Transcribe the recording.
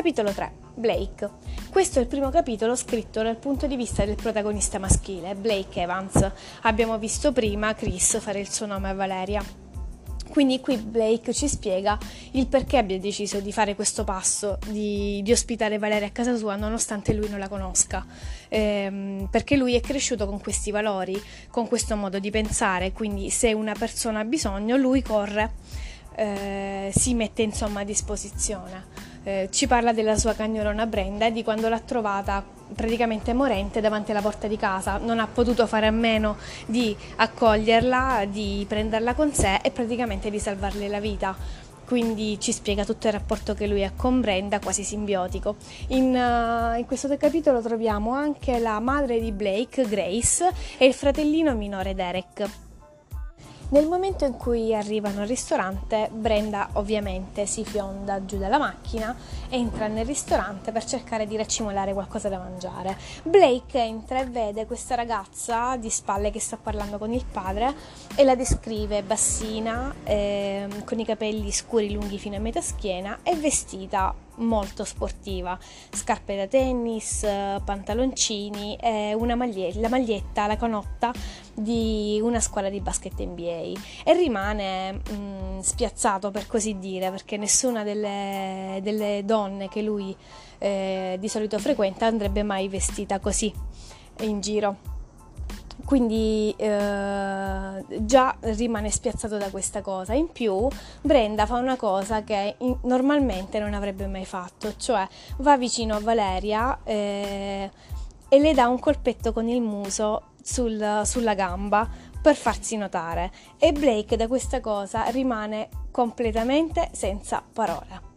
Capitolo 3. Blake. Questo è il primo capitolo scritto dal punto di vista del protagonista maschile, Blake Evans. Abbiamo visto prima Chris fare il suo nome a Valeria. Quindi qui Blake ci spiega il perché abbia deciso di fare questo passo, di, di ospitare Valeria a casa sua nonostante lui non la conosca, ehm, perché lui è cresciuto con questi valori, con questo modo di pensare, quindi se una persona ha bisogno lui corre, eh, si mette insomma a disposizione eh, ci parla della sua cagnolona Brenda e di quando l'ha trovata praticamente morente davanti alla porta di casa, non ha potuto fare a meno di accoglierla, di prenderla con sé e praticamente di salvarle la vita quindi ci spiega tutto il rapporto che lui ha con Brenda, quasi simbiotico. In, uh, in, questo capitolo troviamo anche la madre di Blake, Grace, e il fratellino minore Derek. Nel momento in cui arrivano al ristorante, Brenda ovviamente si fionda giù dalla macchina, entra nel ristorante per cercare di raccimolare qualcosa da mangiare. Blake entra e vede questa ragazza di spalle che sta parlando con il padre e la descrive bassina, eh, con i capelli scuri lunghi fino a metà schiena e vestita molto sportiva, scarpe da tennis, pantaloncini e una maglietta, la maglietta, la canotta di una squadra di basket NBA e rimane mh, mm, spiazzato per così dire perché nessuna delle, delle donne che lui eh, di solito frequenta andrebbe mai vestita così in giro quindi eh, già rimane spiazzato da questa cosa. In più, Brenda fa una cosa che in, normalmente non avrebbe mai fatto, cioè va vicino a Valeria eh, e le dà un colpetto con il muso sul, sulla gamba per farsi notare e Blake da questa cosa rimane completamente senza parole.